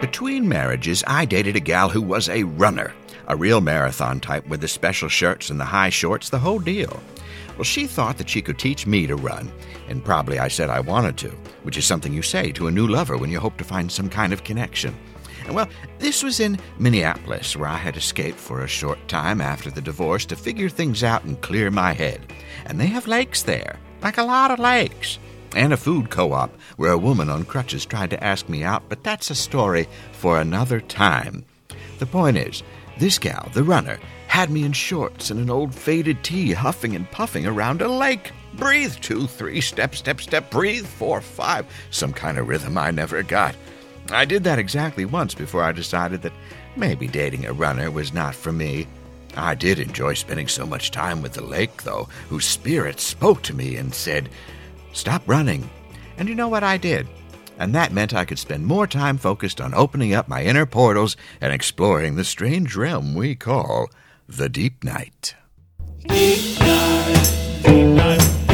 Between marriages, I dated a gal who was a runner, a real marathon type with the special shirts and the high shorts, the whole deal. Well, she thought that she could teach me to run, and probably I said I wanted to, which is something you say to a new lover when you hope to find some kind of connection. And well, this was in Minneapolis, where I had escaped for a short time after the divorce to figure things out and clear my head. And they have lakes there, like a lot of lakes. And a food co op where a woman on crutches tried to ask me out, but that's a story for another time. The point is, this gal, the runner, had me in shorts and an old faded tee, huffing and puffing around a lake. Breathe, two, three, step, step, step, breathe, four, five. Some kind of rhythm I never got. I did that exactly once before I decided that maybe dating a runner was not for me. I did enjoy spending so much time with the lake, though, whose spirit spoke to me and said, Stop running. And you know what I did? And that meant I could spend more time focused on opening up my inner portals and exploring the strange realm we call the deep night. Deep night, deep night,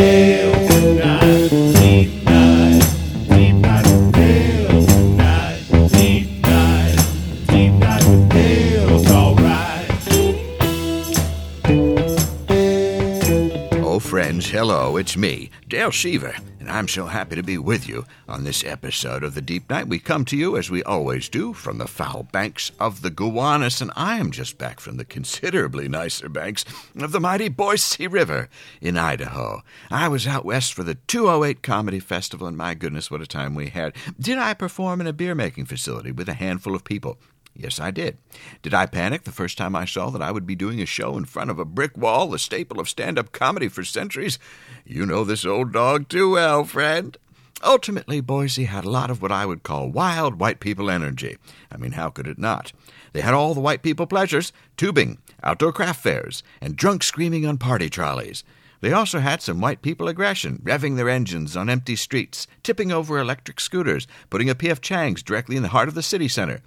friends, hello, it's me, Dale Sheever, and I'm so happy to be with you on this episode of The Deep Night. We come to you, as we always do, from the foul banks of the Gowanus, and I am just back from the considerably nicer banks of the mighty Boise River in Idaho. I was out west for the 208 Comedy Festival, and my goodness, what a time we had. Did I perform in a beer making facility with a handful of people? Yes, I did. Did I panic the first time I saw that I would be doing a show in front of a brick wall, the staple of stand up comedy for centuries? You know this old dog too well, friend. Ultimately, Boise had a lot of what I would call wild white people energy. I mean, how could it not? They had all the white people pleasures tubing, outdoor craft fairs, and drunk screaming on party trolleys. They also had some white people aggression, revving their engines on empty streets, tipping over electric scooters, putting a P.F. Chang's directly in the heart of the city center.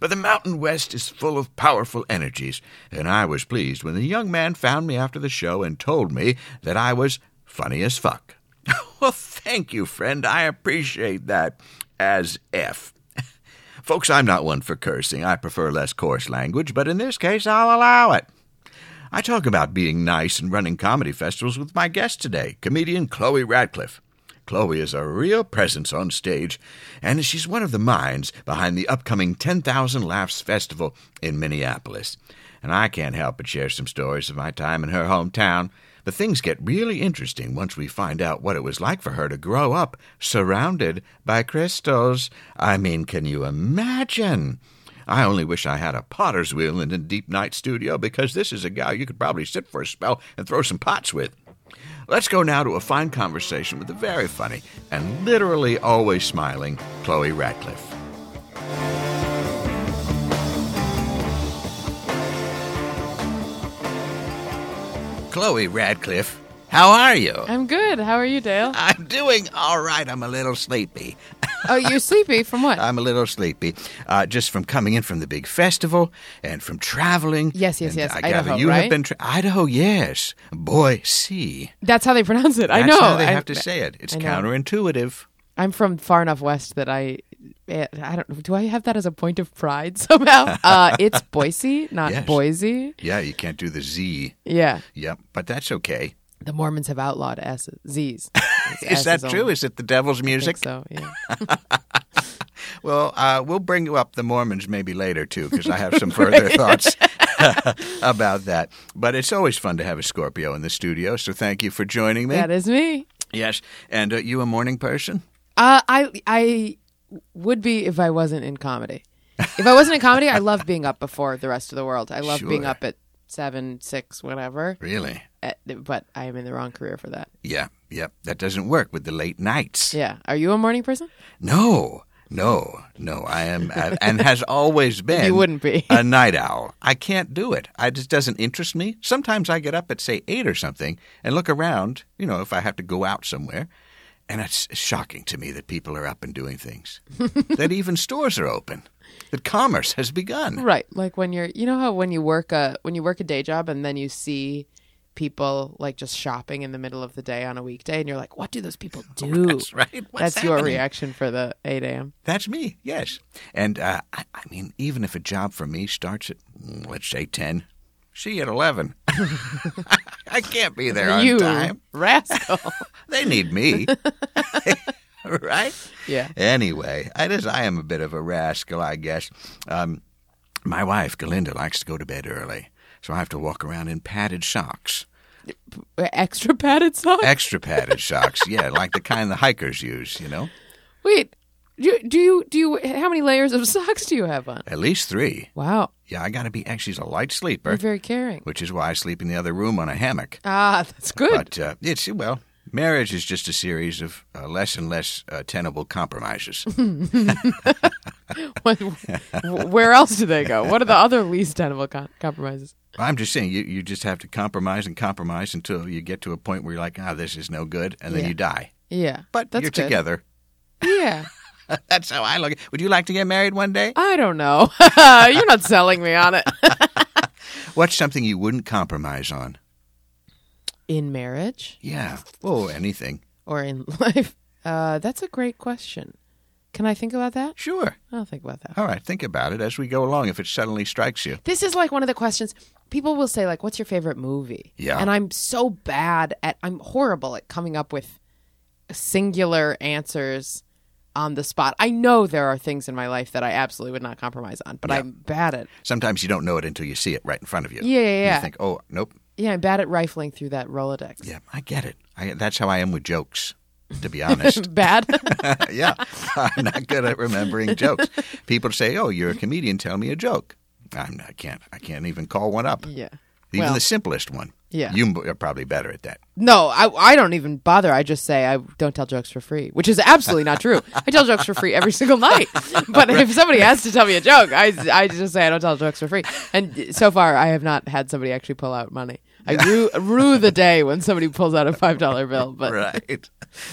But the Mountain West is full of powerful energies, and I was pleased when the young man found me after the show and told me that I was funny as fuck. well, thank you, friend. I appreciate that. As F. Folks, I'm not one for cursing. I prefer less coarse language, but in this case, I'll allow it. I talk about being nice and running comedy festivals with my guest today, comedian Chloe Radcliffe. Chloe is a real presence on stage, and she's one of the minds behind the upcoming 10,000 Laughs Festival in Minneapolis. And I can't help but share some stories of my time in her hometown. But things get really interesting once we find out what it was like for her to grow up surrounded by crystals. I mean, can you imagine? I only wish I had a potter's wheel in the Deep Night studio because this is a gal you could probably sit for a spell and throw some pots with. Let's go now to a fine conversation with the very funny and literally always smiling Chloe Radcliffe. Chloe Radcliffe, how are you? I'm good. How are you, Dale? I'm doing all right. I'm a little sleepy. Oh, you're sleepy from what? I'm a little sleepy, uh, just from coming in from the big festival and from traveling. Yes, yes, And yes. I gather Idaho, you have been tra- Idaho. Yes, boy, see. That's how they pronounce it. I That's know. how they I- have to say it. It's counterintuitive. I'm from far enough west that I, eh, I don't. Do I have that as a point of pride somehow? uh, it's Boise, not Yes. Boise. Yeah, you can't do the Z. Yeah, Yep, but that's okay. The Mormons have outlawed S Z's. Is that true? only. Is it the devil's I think music? so yeah. Well, uh, we'll bring you up the Mormons maybe later too, because I have some further thoughts about that. But it's always fun to have a Scorpio in the studio, so thank you for joining me. That is me. yes, and uh, you a morning person? Uh, I I would be if I wasn't in comedy. If I wasn't in comedy, I love being up before the rest of the world. I love being up at seven, six, whatever. Really? Uh, But I am in the wrong career for that. Yeah, yep. That doesn't work with the late nights. Yeah. Are you a morning person? No, no, no. I am, and has always been. You wouldn't be. a night owl. I can't do it. I just doesn't interest me. Sometimes I get up at say eight or something and look around. You know, if I have to go out somewhere, and it's shocking to me that people are up and doing things. that even stores are open. That commerce has begun. Right. Like when you're, you know how when you work a when you work a day job and then you see people like just shopping in the middle of the day on a weekday, and you're like, "What do those people do?" That's right. What's That's your reaction for the eight a.m. That's me, yes. And uh, I, I mean, even if a job for me starts at, mm, let's say, 10, see you at 11. I can't be there on you time. rascal. They need me. right? yeah. Anyway, I, just, I am a bit of a rascal, I guess. Um, my wife, Galinda, likes to go to bed early, so I have to walk around in padded socks. Extra padded socks. Extra padded socks, yeah, like the kind the hikers use, you know? Wait, do, do you do you? How many layers of socks do you have on? At least three. Wow, Yeah, I got to be, actually, she's a light sleeper, you're very caring. which is why I sleep in the other room on a hammock. Ah, that's good. But uh, it's, well, marriage is just a series of uh, less and less uh, tenable compromises. What- Where else do they go? What are the other least tenable com- compromises? I'm just saying, you, you just have to compromise and compromise until you get to a point where you're like, ah, this is no good, and then Yeah. you die. Yeah, But that's you're good. together. Yeah, That's how I look. at Would you like to get married one day? I don't know. you're not selling me on it. What's something you wouldn't compromise on? In marriage Yeah. Oh, anything. or in life? Uh, that's a great question. Can I think about that? Sure. I'll think about that. All right. Think about it as we go along if it suddenly strikes you. This is like one of the questions people will say, like, "What's your favorite movie?" Yeah. and I'm so bad at. I'm horrible at coming up with singular answers on the spot. I know there are things in my life that I absolutely would not compromise on, but Yeah. I'm bad at. Sometimes you don't know it until you see it right in front of you. Yeah, yeah, yeah. You think, oh, nope. Yeah, I'm bad at rifling through that Rolodex. Yeah, I get it. I, that's how I am with jokes, to be honest. bad. yeah, I'm not good at remembering jokes. People say, "Oh, you're a comedian. Tell me a joke." I'm, I can't. I can't even call one up. yeah. Even Well, the simplest one. Yeah. you are probably better at that. No, I, I don't even bother. I just say I don't tell jokes for free, which is absolutely not true. I tell jokes for free every single night. But if somebody has to tell me a joke, I, I just say I don't tell jokes for free. And so far, I have not had somebody actually pull out money. I rue, rue the day when somebody pulls out a five dollar bill. But right.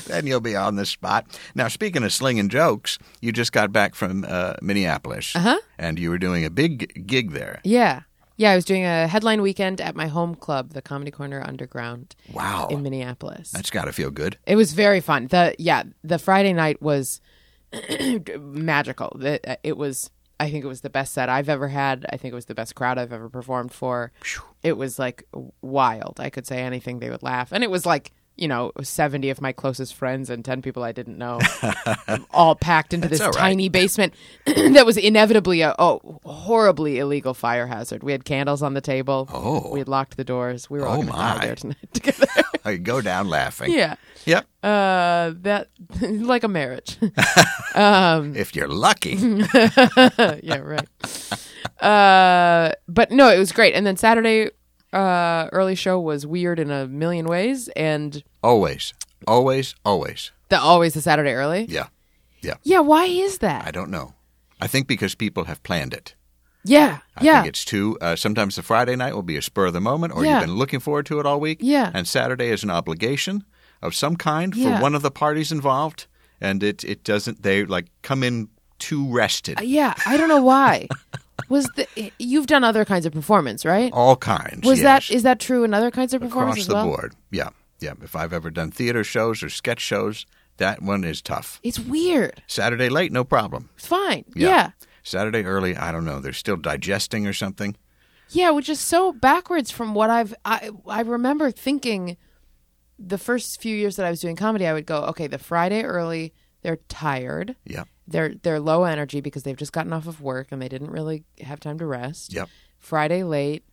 then you'll be on the spot. Now, speaking of slinging jokes, you just got back from uh, Minneapolis, uh-huh. and you were doing a big gig there. yeah, yeah, I was doing a headline weekend at my home club, the Comedy Corner Underground Wow, in Minneapolis. that's got to feel good. It was very fun. The yeah, the Friday night was magical. The, it was I think it was the best set I've ever had. I think it was the best crowd I've ever performed for. It was like wild. I could say anything they would laugh. And it was like, you know, 70 of my closest friends and 10 people I didn't know all packed into this all right. tiny basement that was inevitably a oh, horribly illegal fire hazard. We had candles on the table. Oh. We had locked the doors. We were all Oh, going to die my. there tonight together. I go down laughing. yeah. Yep. Uh, that like a marriage. if you're lucky. yeah, right. Uh, but no, it was great. And then Saturday, uh, early show was weird in a million ways, and always, always, always. the always the Saturday early. Yeah. Yeah, Yeah, why is that? I don't know. I think because people have planned it. yeah, I yeah, think it's too. Uh, sometimes the Friday night will be a spur of the moment, or Yeah. you've been looking forward to it all week. Yeah. And Saturday is an obligation of some kind Yeah. for one of the parties involved, and it it doesn't. They like come in too rested. yeah. I don't know why. was the you've done other kinds of performance, right? all kinds. was yes. that is that true in other kinds of performance across the well? board? Yeah, yeah. If I've ever done theater shows or sketch shows, that one is tough. It's weird. Saturday late, no problem. It's fine. Yeah. yeah. Saturday early, I don't know. They're still digesting or something. Yeah, which is so backwards from what I've I I remember thinking the first few years that I was doing comedy, I would go, okay, the Friday early, they're tired. Yep. They're they're low energy because they've just gotten off of work and they didn't really have time to rest. Yep. Friday late,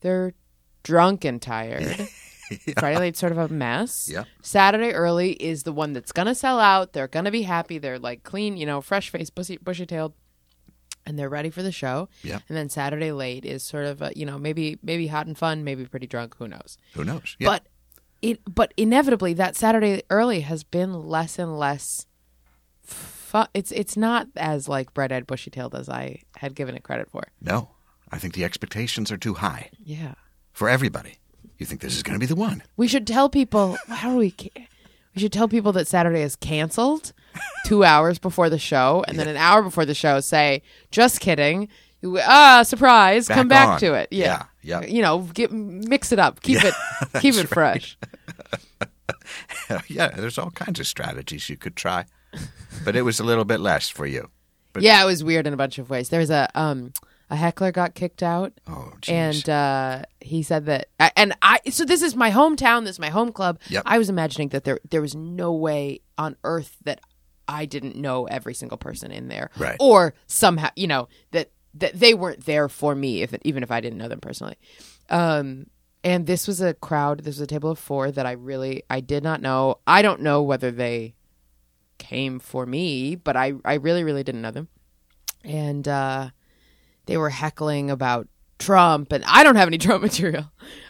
they're drunk and tired. Friday late's sort of a mess. Yeah. Saturday early is the one that's gonna sell out. They're gonna be happy. They're like clean, you know, fresh faced, bushy bushy tailed, and they're ready for the show. Yeah. And then Saturday late is sort of a, you know maybe maybe hot and fun, maybe pretty drunk. Who knows? Who knows? Yeah. But it but inevitably that Saturday early has been less and less. Fu- it's it's not as like bright eyed bushy tailed as I had given it credit for. no, I think the expectations are too high Yeah. for everybody. You think this is going to be the one? We should tell people. How do we? We should tell people that Saturday is canceled two hours before the show, and then an hour before the show say, "Just kidding." Ah, surprise! Come back on. to it. Yeah. Yeah. You know, get, mix it up. Keep it keep it fresh. yeah, there's all kinds of strategies you could try, but it was a little bit less for you. But- yeah, it was weird in a bunch of ways. There was a um a heckler got kicked out. Oh, jeez. and uh, he said that and i so this is my hometown this is my home club Yep. i was imagining that there there was no way on earth that i didn't know every single person in there Right. or somehow you know that that they weren't there for me if even if i didn't know them personally um and this was a crowd this was a table of four that i really i did not know i don't know whether they came for me but i i really really didn't know them and uh they were heckling about Trump, and I don't have any Trump material.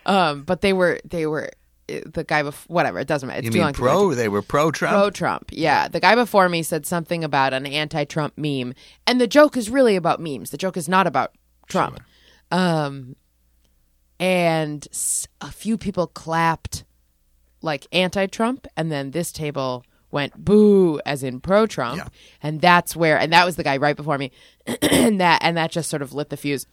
Um, but they were they were the guy before whatever. It doesn't matter. It's you mean long to go into. pro? They were pro Trump. Pro Trump, yeah. The guy before me said something about an anti-Trump meme, and the joke is really about memes. The joke is not about Trump. Um, and a few people clapped like anti-Trump, and then this table went boo as in pro-Trump, Yeah. and that's where, and that was the guy right before me, and that and that just sort of lit the fuse,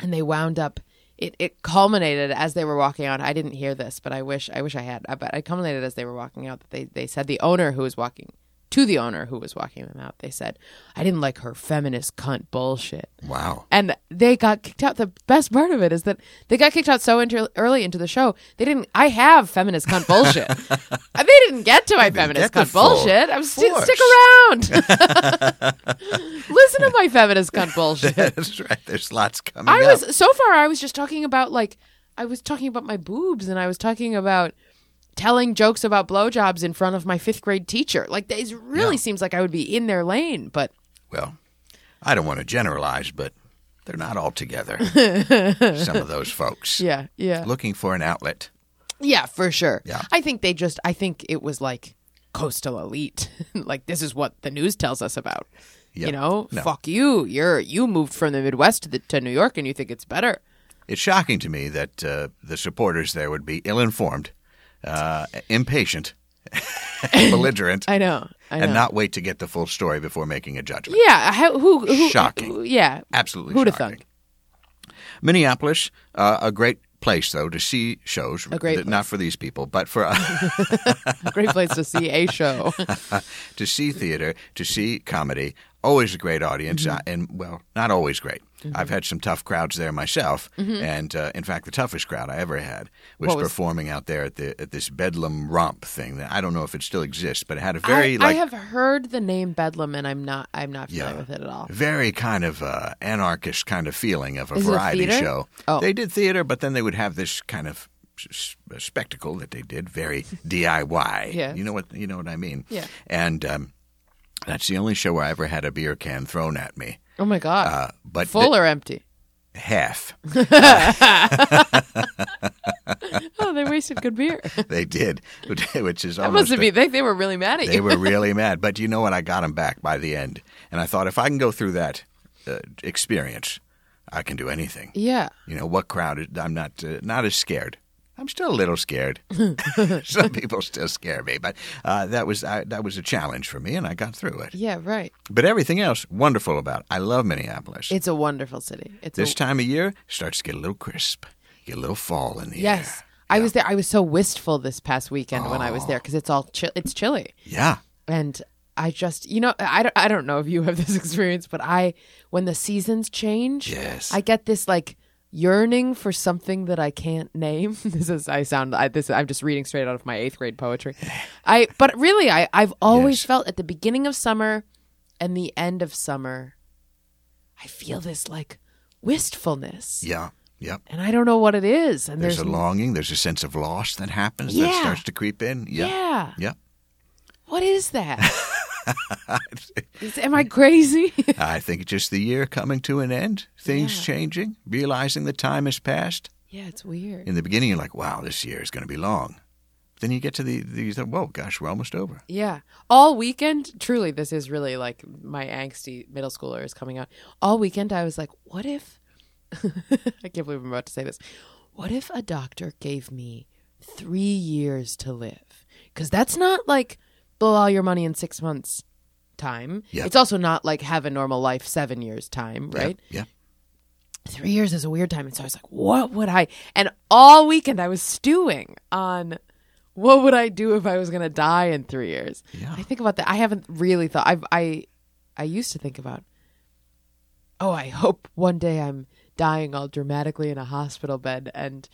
and they wound up. It, it culminated as they were walking out. I didn't hear this, but I wish I wish I had. But it culminated as they were walking out. That they they said the owner who was walking to the owner who was walking them out. They said, "I didn't like her feminist cunt bullshit." Wow. and they got kicked out. The best part of it is that they got kicked out so early into the show. They didn't. I have feminist cunt bullshit. And they didn't get to my feminist cunt bullshit. I'm force. stick around. Listen to my feminist cunt bullshit. That's right. There's lots coming I up. was so far. I was just talking about like I was talking about my boobs, and I was talking about telling jokes about blowjobs in front of my fifth grade teacher. Like it really Yeah. seems like I would be in their lane, but Well, I don't want to generalize, but they're not all together. Some of those folks yeah, yeah. looking for an outlet. Yeah, for sure. Yeah. I think they just I think it was like coastal elite. like this is what the news tells us about. Yep. You know, No. fuck you. You're you moved from the Midwest to, the, to New York and you think it's better. It's shocking to me that uh, the supporters there would be ill-informed, uh, impatient, belligerent, I know. I know. and not wait to get the full story before making a judgment. yeah, how, who, who Shocking. who- yeah. Absolutely Who'd have thunk? Minneapolis, uh, a great place though to see shows. A great not for these people, but for a Great place to see a show. to see theater, to see comedy. Always a great audience, Mm-hmm. uh, and well, not always great. I've had some tough crowds there myself, and uh, in fact, the toughest crowd I ever had was, Mm-hmm. Was- performing out there at the at this Bedlam Romp thing. That I don't know if it still exists, but it had a very I, like I have heard the name Bedlam and I'm not I'm not familiar Yeah. with it at all. very kind of uh, anarchist kind of feeling of a Is it a variety show. Oh. They did theater, but then they would have this kind of spectacle that they did, very DIY. Yes. you know what you know what I mean. Yeah. and um, that's the only show where I ever had a beer can thrown at me. Oh my god. Uh, but Full or empty? half Oh, they wasted good beer. they did, which is That almost must have a- been they, they were really mad at they you. were really mad. But you know what? I got them back by the end, and I thought if I can go through that uh, experience, I can do anything. yeah. You know what crowd? I'm not uh, not as scared. I'm still a little scared. Some people still scare me, but uh, that was I, that was a challenge for me, and I got through it. Yeah, right. But everything else, wonderful about it. I love Minneapolis. It's a wonderful city. It's this a, time of year starts to get a little crisp, get a little fall in the Yes. air. I was there. I was so wistful this past weekend when I was Oh. there because it's all it's chilly, Yeah, and I just you know I don't, I don't know if you have this experience, but I when the seasons change, Yes. I get this like yearning for something that I can't name. this is I sound I, this I'm just reading straight out of my eighth grade poetry. I but really I I've always Yes. felt at the beginning of summer and the end of summer, I feel this like wistfulness. yeah, yeah. And I don't know what it is. And There's, there's, a longing. There's a sense of loss that happens that starts to creep in. Yeah, Yeah. yeah. What is that? Is- am I crazy? I think it's just the year coming to an end, things Yeah. changing, realizing the time has passed. yeah, it's weird. In the beginning, you're like, wow, this year is going to be long. Then you get to the, these, whoa, gosh, we're almost over. Yeah. All weekend, truly, this is really like my angsty middle schooler is coming out. All weekend, I was like, what if, I can't believe I'm about to say this. What if a doctor gave me three years to live? Because that's not like blow all your money in six months time. Yeah. It's also not like have a normal life seven years time, right? Yeah. three years is a weird time. And so I was like, what would I? And all weekend I was stewing on what would I do if I was going to die in three years. Yeah. I think about that. I haven't really thought. I've, I I used to think about. Oh, I hope one day I'm dying all dramatically in a hospital bed and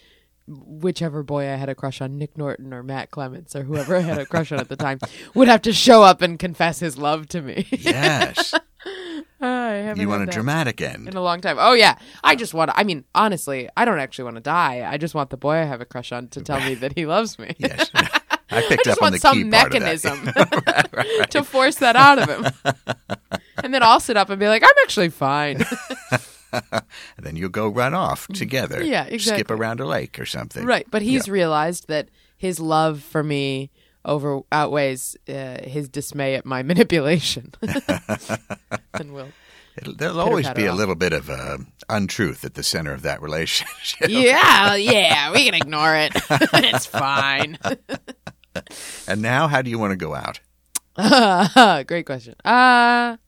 whichever boy I had a crush on, Nick Norton or Matt Clements or whoever I had a crush on at the time, would have to show up and confess his love to me. Yes. I haven't you want a dramatic end. in a long time. Oh yeah, I just want. to I mean, honestly, I don't actually want to die. I just want the boy I have a crush on to tell me that he loves me. Yes. I I picked just up on want the key some part of that. mechanism to force that out of him. and then I'll sit up and be like, I'm actually fine. And then you'll go run off together. Yeah, exactly. Skip around a lake or something. right. But he's realized that his love for me over outweighs uh, his dismay at my manipulation. and will. There'll always be a little bit of uh, untruth at the center of that relationship. Yeah, yeah, we can ignore it. it's fine. And now, how do you want to go out? Great question. Uh,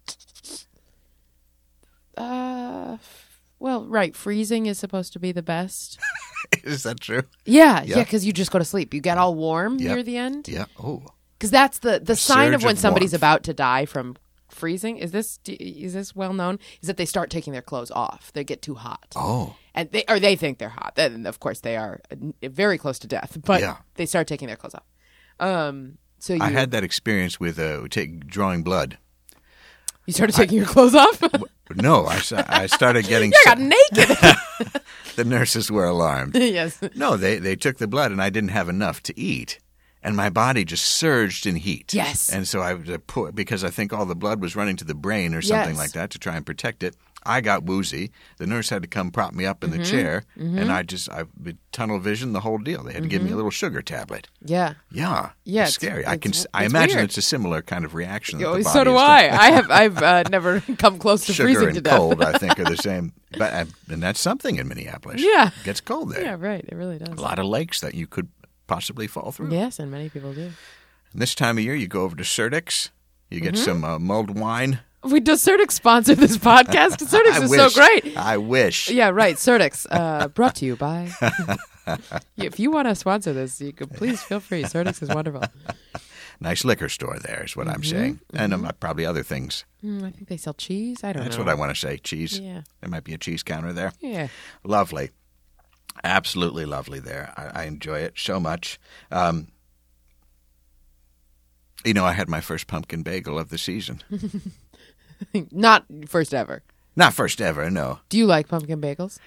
uh, well, right. Freezing is supposed to be the best. Is that true? Yeah, Yeah. because you just go to sleep. You get all warm Yep. near the end. Yeah. Oh, Because that's the the sign of when of somebody's warmth. about to die from freezing. Is this is this well known? Is that they start taking their clothes off. They get too hot. oh, and they or they think they're hot. Then of course they are uh, very close to death, but Yeah. they start taking their clothes off. Um, so you I had that experience with uh, take, drawing blood. You started taking your clothes off. No, I, I started getting. I got naked. the nurses were alarmed. yes. No, they they took the blood, and I didn't have enough to eat, and my body just surged in heat. Yes. and so I was because I think all the blood was running to the brain or something Yes. like that to try and protect it. I got woozy. The nurse had to come prop me up in Mm-hmm. the chair, and I just I tunnel vision the whole deal. They had to give me a little sugar tablet. Yeah. Yeah, Mm-hmm. Yeah, it's it's- scary. I can it's- I it's imagine weird. it's a similar kind of reaction. Oh, so do to- I. I have I've uh, never come close to Sugar freezing and to death. cold, I think, are the same. But uh, and that's something in Minneapolis. Yeah. it gets cold there. yeah, right. It really does. A lot of lakes that you could possibly fall through. Yes, and many people do. And this time of year, you go over to Surdyk's. You Mm-hmm. get some uh, mulled wine. We does Surdyk's sponsor this podcast? Surdyk's is wish. so great. I wish. Yeah, right. Surdyk's, uh, brought to you by. if you want to sponsor this, you could please feel free. Surdyk's is wonderful. Nice liquor store there is what I'm Mm-hmm. saying. And um, probably other things. Mm, I think they sell cheese. I don't know. That's know. what I want to say. Cheese. Yeah. There might be a cheese counter there. Yeah. Lovely. Absolutely lovely there. I, I enjoy it so much. Um, you know, I had my first pumpkin bagel of the season. Not first ever. Not first ever, no. Do you like pumpkin bagels?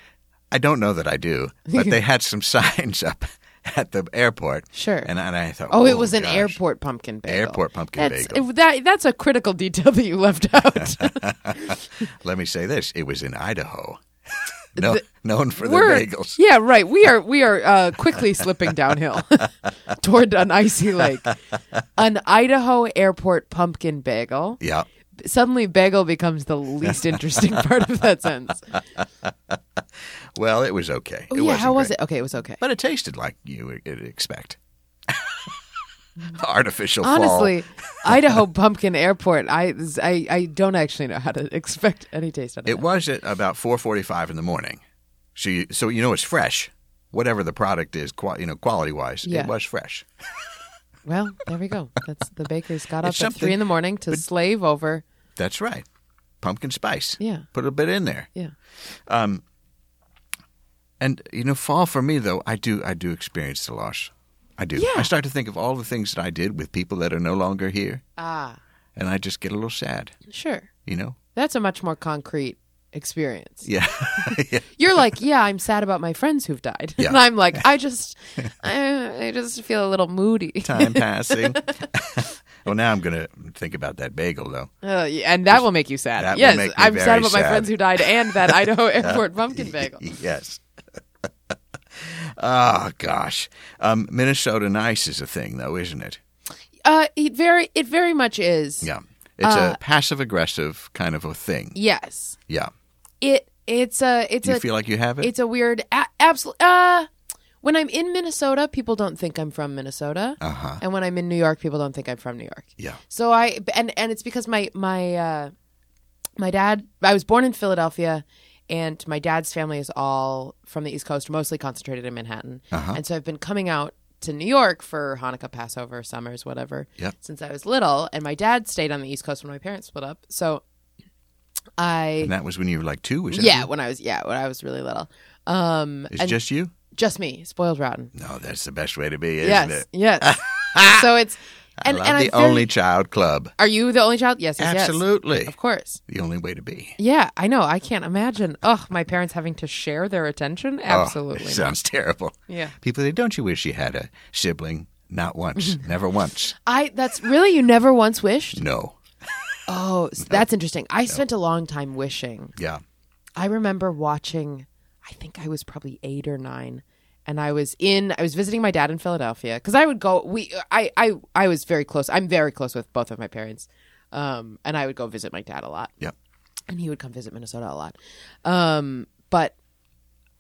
I don't know that I do, but they had some signs up at the airport. Sure. And, I- and I thought, Oh, it was an gosh. airport pumpkin bagel. Airport pumpkin that's, bagel. that, that's a critical detail that you left out. Let me say this: it was in Idaho, no, known for their bagels. yeah, right. We are we are uh, quickly slipping downhill toward an icy lake. An Idaho airport pumpkin bagel. Yeah, Suddenly, bagel becomes the least interesting part of that sentence. well, it was okay. Oh, it yeah, how was great. it? Okay, it was okay. But it tasted like you would expect. Artificial fall. Honestly, Idaho Pumpkin Airport. I, I I don't actually know how to expect any taste out of It that. was at about four forty-five in the morning, so you, so you know it's fresh. Whatever the product is, you know, quality-wise, Yeah. it was fresh. Well, there we go. That's the bakers got up at three in the morning to slave over. That's right. Pumpkin spice. Yeah, Put a bit in there. yeah. And you know, fall for me though, I do I do experience the loss. I do. Yeah. I start to think of all the things that I did with people that are no longer here, Ah, and I just get a little sad. sure. You know? That's a much more concrete experience. Yeah. yeah. You're like, yeah, I'm sad about my friends who've died, Yeah. and I'm like, I just, I, I just feel a little moody. Time passing. Well, now I'm gonna think about that bagel though. Uh, and that will make you sad. That yes, I'm sad about my friends who died and that Idaho Airport pumpkin bagel. Yes. oh gosh, um, Minnesota nice is a thing though, isn't it? Uh, it very, it very much is. Yeah. It's Uh, a passive aggressive kind of a thing. Yes, Yeah. it, it's a, it's Do you a, feel like you have it? it's a weird, a- absolute. Uh, when I'm in Minnesota, people don't think I'm from Minnesota, Uh huh. and when I'm in New York, people don't think I'm from New York. Yeah. So I and and it's because my my uh, my dad. I was born in Philadelphia, and my dad's family is all from the East Coast, mostly concentrated in Manhattan. Uh-huh. And so I've been coming out to New York for Hanukkah, Passover, summers, whatever, Yep. since I was little. And my dad stayed on the East Coast when my parents split up. So I, And that was when you were like two. Was that yeah, when I was, yeah, when I was really little. Um, It's and just you. Just me, spoiled rotten. No, that's the best way to be, isn't yes, it? yes. so it's, and, I love and the very- only child club. Are you the only child? Yes, yes, yes. Absolutely, Of course. the only way to be. Yeah, I know. I can't imagine. Ugh, my parents having to share their attention. Oh, Absolutely. not. sounds terrible. Yeah. People say, "Don't you wish you had a sibling?" Not once, never once. I. That's really you never once wished. No. Oh, s- that's interesting. I spent a long time wishing. Yeah. I remember watching. I think I was probably eight or nine, and I was in. I was visiting my dad in Philadelphia because I would go. We. I. I. I was very close. I'm very close with both of my parents, um, and I would go visit my dad a lot. yeah and he would come visit Minnesota a lot. Um, but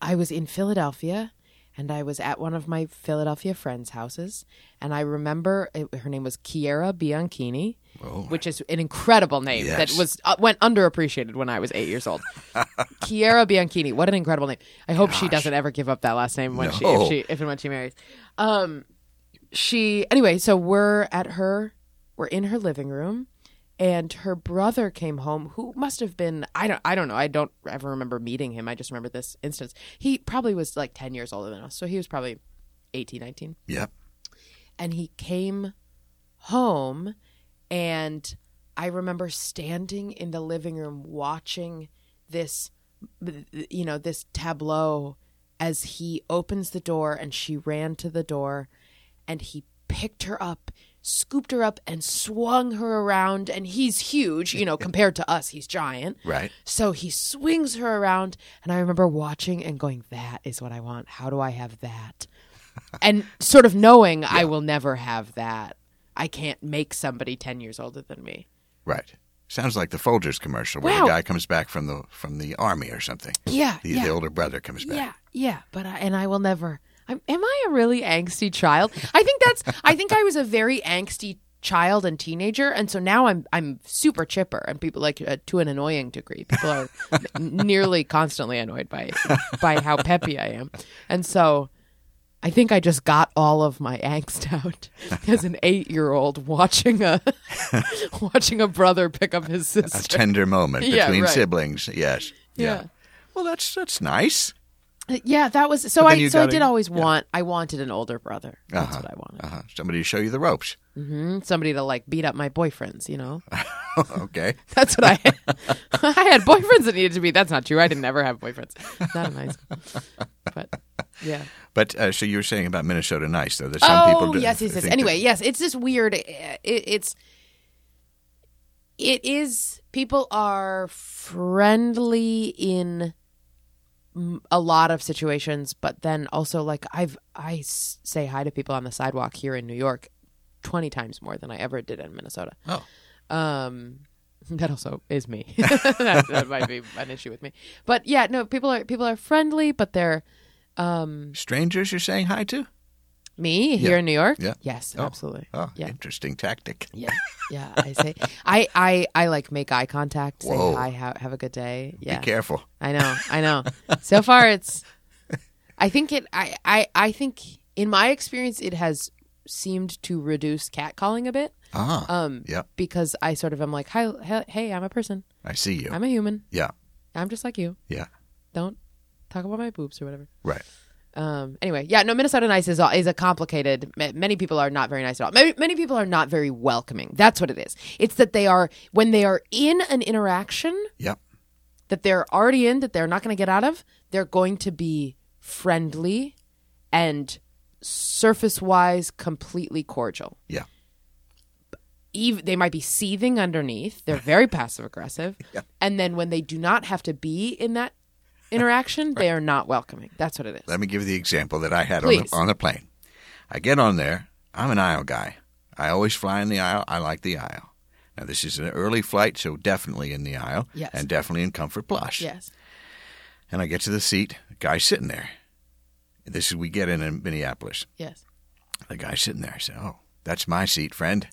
I was in Philadelphia and I was at one of my Philadelphia friends' houses. And I remember it, her name was Chiara Bianchini, which is an incredible name that was uh, went underappreciated when I was eight years old. Chiara Bianchini, what an incredible name! I hope she doesn't ever give up that last name when she, if she if and when she marries. Um, she anyway. So we're at her, we're in her living room, and her brother came home who must have been i don't i don't know. I don't ever remember meeting him. I just remember this instance. He probably was like 10 years older than us so he was probably 18 19 Yep. and he came home and i remember standing in the living room watching this you know this tableau as he opens the door and she ran to the door and he picked her up scooped her up and swung her around and he's huge you know compared to us he's giant Right. so he swings her around, and I remember watching and going, That is what I want. How do I have that? and sort of knowing I will never have that. I can't make somebody 10 years older than me. Right. Sounds like the Folgers commercial where Wow. the guy comes back from the from the army or something. Yeah. The, yeah. the older brother comes back. Yeah, yeah, but I, and I will never. I'm, am I a really angsty child? I think that's. I think I was a very angsty child and teenager, and so now I'm I'm super chipper, and people like uh, to an annoying degree. People are n- nearly constantly annoyed by by how peppy I am, and so. I think I just got all of my angst out as an eight-year-old watching a watching a brother pick up his sister. A tender moment Yeah, between right. siblings. Yes. Yeah. Well, that's that's nice. Yeah, that was so. I so I did always want. I wanted an older brother. That's Uh-huh. what I wanted. Uh-huh. Somebody to show you the ropes. hmm Somebody to like beat up my boyfriends. You know, okay. that's what I. I had boyfriends that needed to be. That's not true. I didn't never have boyfriends. Not in high school. But yeah. But uh, so you were saying about Minnesota nice though. That some oh people do, yes, yes, yes. Anyway, that- yes, it's just weird. It, it's it is people are friendly in a lot of situations, but then also like I've I s- say hi to people on the sidewalk here in New York twenty times more than I ever did in Minnesota. Oh. Um, that also is me. that, that might be an issue with me. But yeah, no, people are people are friendly, but they're um strangers you're saying hi to. Me here Yeah. in New York. Yeah. Yes, Oh. absolutely. Oh, Yeah. interesting tactic. Yeah, yeah. I say, I, I, I like make eye contact. Say Whoa. hi. Have, have a good day. Yeah, Be careful. I know. I know. so far, it's. I think it. I, I, I think in my experience, it has seemed to reduce catcalling a bit. Ah. Um, Yeah. because I sort of am like, hi, he- hey, I'm a person. I see you. I'm a human. yeah. I'm just like you. Yeah. Don't talk about my boobs or whatever. Right. Um, anyway, yeah, no, Minnesota nice is is a complicated. Many people are not very nice at all. Many, many people are not very welcoming. That's what it is. It's that they are when they are in an interaction Yep. that they're already in that they're not going to get out of. They're going to be friendly and surface wise completely cordial. Yeah. Even they might be seething underneath. They're very passive aggressive, Yeah. and then when they do not have to be in that interaction, they are not welcoming. That's what it is. Let me give you the example that I had on the, on the plane. I get on there. I'm an aisle guy. I always fly in the aisle. I like the aisle. Now this is an early flight, so definitely in the aisle, Yes. and definitely in Comfort Plus. Yes. And I get to the seat. The guy's sitting there. This is we get in in Minneapolis. Yes. The guy's sitting there. I said, "Oh, that's my seat, friend.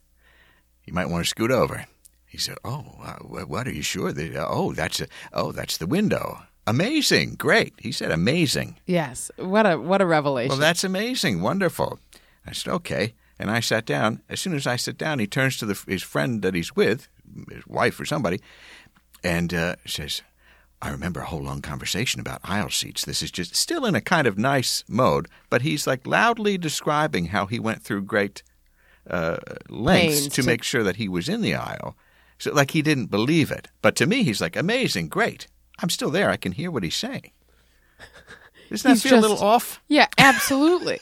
You might want to scoot over." He said, "Oh, uh, what? Are you sure? That, oh, that's a, oh, that's the window." Amazing. Great. He said amazing. Yes. What a what a revelation. Well, that's amazing. Wonderful. I said, okay. And I sat down. As soon as I sit down, he turns to the, his friend that he's with, his wife or somebody, and uh, says, I remember a whole long conversation about aisle seats. This is just still in a kind of nice mode, but he's like loudly describing how he went through great uh, lengths to to- make sure that he was in the aisle. So, like, he didn't believe it. But to me, he's like, amazing, great. I'm still there. I can hear what he's saying. Doesn't that He's feel a little off? yeah, absolutely.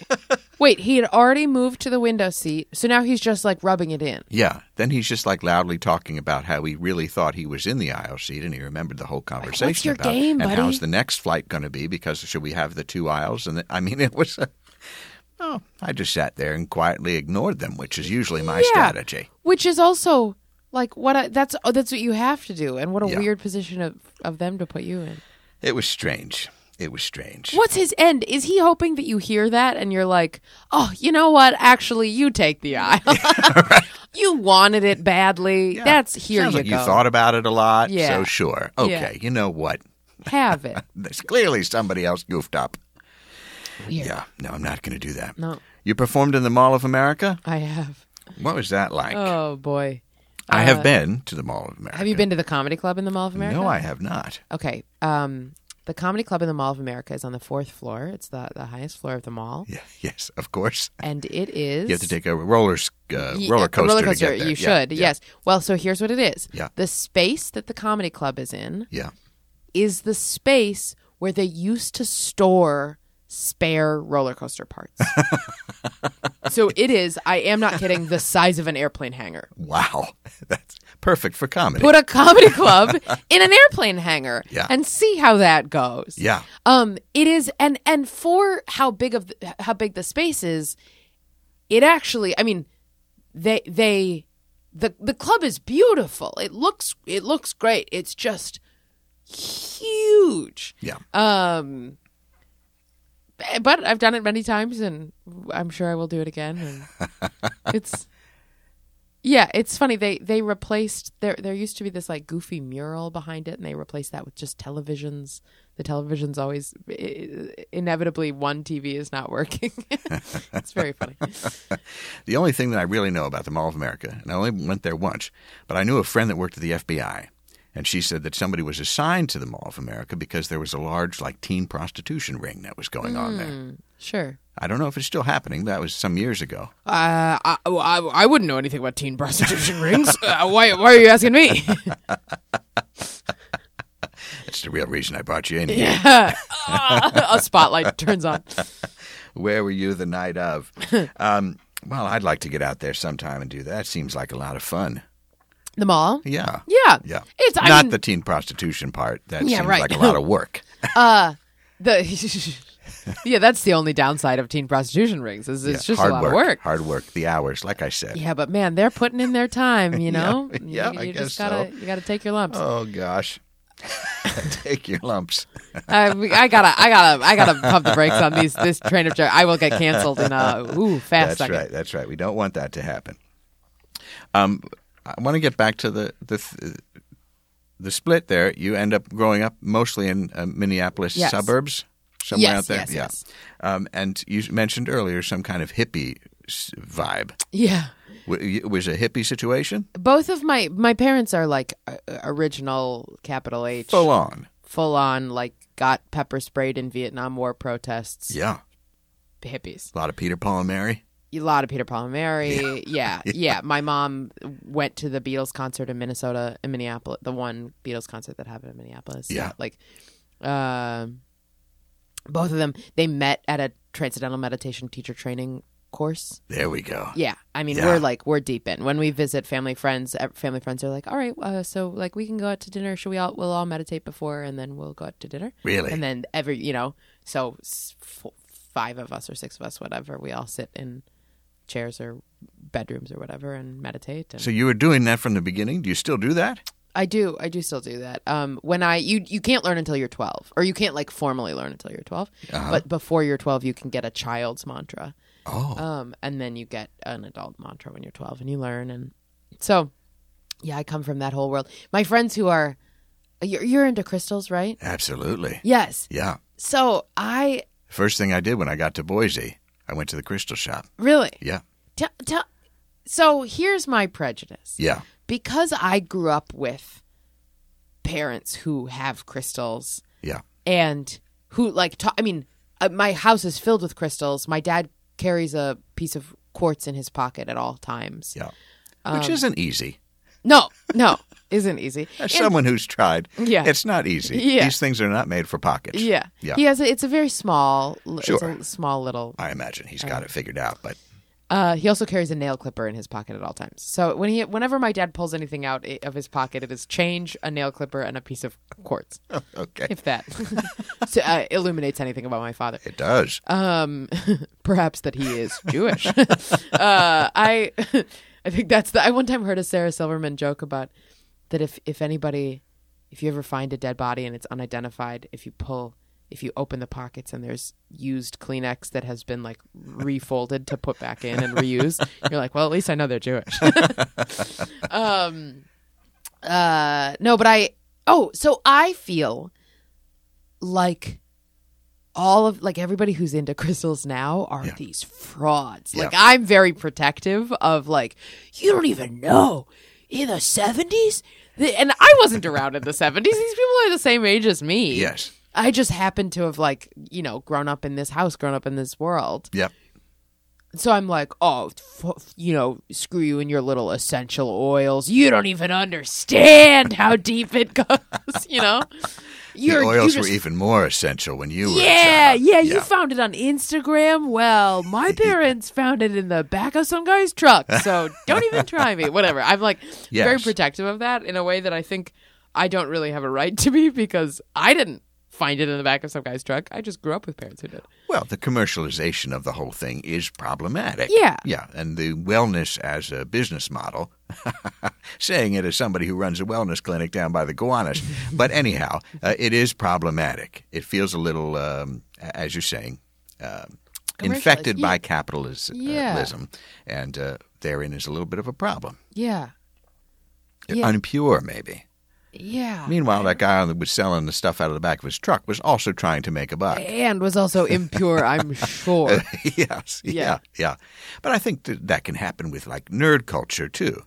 Wait, he had already moved to the window seat, so now he's just like rubbing it in. Yeah. Then he's just like loudly talking about how he really thought he was in the aisle seat and he remembered the whole conversation What's your about game, and buddy? how's the next flight going to be because should we have the two aisles and the, I mean it was a, oh I just sat there and quietly ignored them which is usually my Yeah. strategy. Which is also like what I, that's oh, that's what you have to do, and what a Yeah. weird position of of them to put you in. It was strange. It was strange. What's his end? Is he hoping that you hear that and you're like, oh, you know what? Actually, you take the aisle. you wanted it badly. Yeah. That's here Sounds you like go. you thought about it a lot. Yeah. So sure. Okay. You know what? Have it. There's clearly somebody else goofed up. Yeah. No, I'm not going to do that. No, You performed in the Mall of America? I have. What was that like? Oh boy. I Uh, have been to the Mall of America. Have you been to the comedy club in the Mall of America? No, I have not. Okay. Um, the comedy club in the Mall of America is on the fourth floor. It's the the highest floor of the mall, Yeah, yes, of course. and it is. You have to take a roller uh, Ye- roller coaster. roller to coaster. You Yeah, should. yeah, Yes. Well, so here's what it is. Yeah. The space that the comedy club is in Yeah. is the space where they used to store spare roller coaster parts. so it is, I am not kidding, the size of an airplane hangar. Wow, that's perfect for comedy. Put a comedy club in an airplane hangar Yeah. and see how that goes. yeah, Um, it is, and and for how big of the, how big the space is, it actually, I mean, they they the the club is beautiful. It looks it looks great. It's just huge. yeah. Um, Eh, but I've done it many times, and I'm sure I will do it again. And it's yeah, it's funny. They they replaced there. There used to be this like goofy mural behind it, and they replaced that with just televisions. The television's always inevitably one TV is not working. it's very funny. The only thing that I really know about the Mall of America, and I only went there once, but I knew a friend that worked at the FBI, and she said that somebody was assigned to the Mall of America because there was a large like teen prostitution ring that was going on there. Sure. I don't know if it's still happening. That was some years ago. Uh, I, I, I wouldn't know anything about teen prostitution rings. Uh, why, why are you asking me? That's the real reason I brought you in here. a spotlight turns on. Where were you the night of? um, well, I'd like to get out there sometime and do that. Seems like a lot of fun. The mall? Yeah. Yeah. Yeah. It's I Not mean, the teen prostitution part. That Yeah, seems right. like a lot of work. uh the Yeah, that's the only downside of teen prostitution rings is it's Yeah, just a hard lot work, of work. Hard work. The hours, like I said. Yeah, but man, they're putting in their time, you know? Yeah, you, I you guess just gotta so. you gotta take your lumps. Oh gosh. Take your lumps. I, I gotta I gotta I gotta pump the brakes on these this train of joke. I will get canceled in a ooh fast That's second. right. That's right. We don't want that to happen. Um, I want to get back to the the the split there. You end up growing up mostly in uh, Minneapolis Yes. suburbs, somewhere Yes, out there. yes, yeah. yes. Um, and you mentioned earlier some kind of hippie vibe. Yeah. It was a hippie situation, Both of my my parents are like original capital H full on. full on like got pepper sprayed in Vietnam War protests Yeah, hippies. a lot of Peter Paul and Mary. A lot of Peter Paul and Mary. Yeah. yeah, My mom went to the Beatles concert in Minnesota, in Minneapolis, the one Beatles concert that happened in Minneapolis. Yeah. like, um, both of them they met at a transcendental meditation teacher training course. There we go. Yeah, I mean Yeah. we're like we're deep in. When we visit family friends, uh, family friends are like, "All right, uh, so like we can go out to dinner. Should we all we'll all meditate before and then we'll go out to dinner." Really? And then every you know, so f- five of us or six of us, whatever, we all sit in chairs or bedrooms or whatever and meditate. And So you were doing that from the beginning. Do you still do that? I do, I do still do that. Um, when I you you can't learn until you're 12, or you can't like formally learn until you're 12. Uh-huh. But before you're 12, you can get a child's mantra. Oh, Um, and then you get an adult mantra when you're 12 and you learn. And so, yeah, I come from that whole world. My friends who are You're, you're into crystals, right? Absolutely. Yes. Yeah. So I First thing I did when I got to Boise, I went to the crystal shop. really Yeah. tell tell. So here's my prejudice. Yeah. because I grew up with parents who have crystals Yeah. and who like ta- I mean, uh, my house is filled with crystals. My dad carries a piece of quartz in his pocket at all times. Yeah. Um, Which isn't easy. No, no, isn't easy. As And- someone who's tried, Yeah. it's not easy. Yeah. These things are not made for pockets. yeah, Yeah. He has. A, it's a very small. Sure. It's a small little. I imagine he's got it figured out, but Uh, he also carries a nail clipper in his pocket at all times. So when he, whenever my dad pulls anything out of his pocket, it is change, a nail clipper, and a piece of quartz. okay. If that so, uh, illuminates anything about my father. It does. um perhaps that he is jewish uh i i think that's the i one time heard a sarah silverman joke about that if if anybody if you ever find a dead body and it's unidentified if you pull if you open the pockets and there's used kleenex that has been like refolded to put back in and reuse you're like well at least i know they're jewish um uh no but i oh so i feel like all of like everybody who's into crystals now are Yeah. these frauds. Yeah. Like I'm very protective of like you don't even know in the 70s and I wasn't around in the 70s. These people are the same age as me. Yes. I just happen to have like, you know, grown up in this house, grown up in this world. Yep. So I'm like, "Oh, f- you know, screw you and your little essential oils. You don't even understand how deep it goes, you know?" You're, the you oils just were even more essential when you were a yeah, child. yeah, you found it on Instagram. Well, my parents found it in the back of some guy's truck, so don't even try me. Whatever. I'm like very protective of that in a way that I think I don't really have a right to be because I didn't find it in the back of some guy's truck. I just grew up with parents who did. Well, the commercialization of the whole thing is problematic. Yeah. Yeah. And the wellness as a business model, saying it as somebody who runs a wellness clinic down by the Gowanus. but anyhow, uh, it is problematic. It feels a little, um, as you're saying, um infected Commercialized, by capitalism. Yeah. and uh, therein is a little bit of a problem. Yeah. Yeah. Unpure, maybe. Yeah. Meanwhile, that guy that was selling the stuff out of the back of his truck was also trying to make a buck. and was also impure, I'm sure. yes, yeah. Yeah. yeah, But I think that, that can happen with like nerd culture too,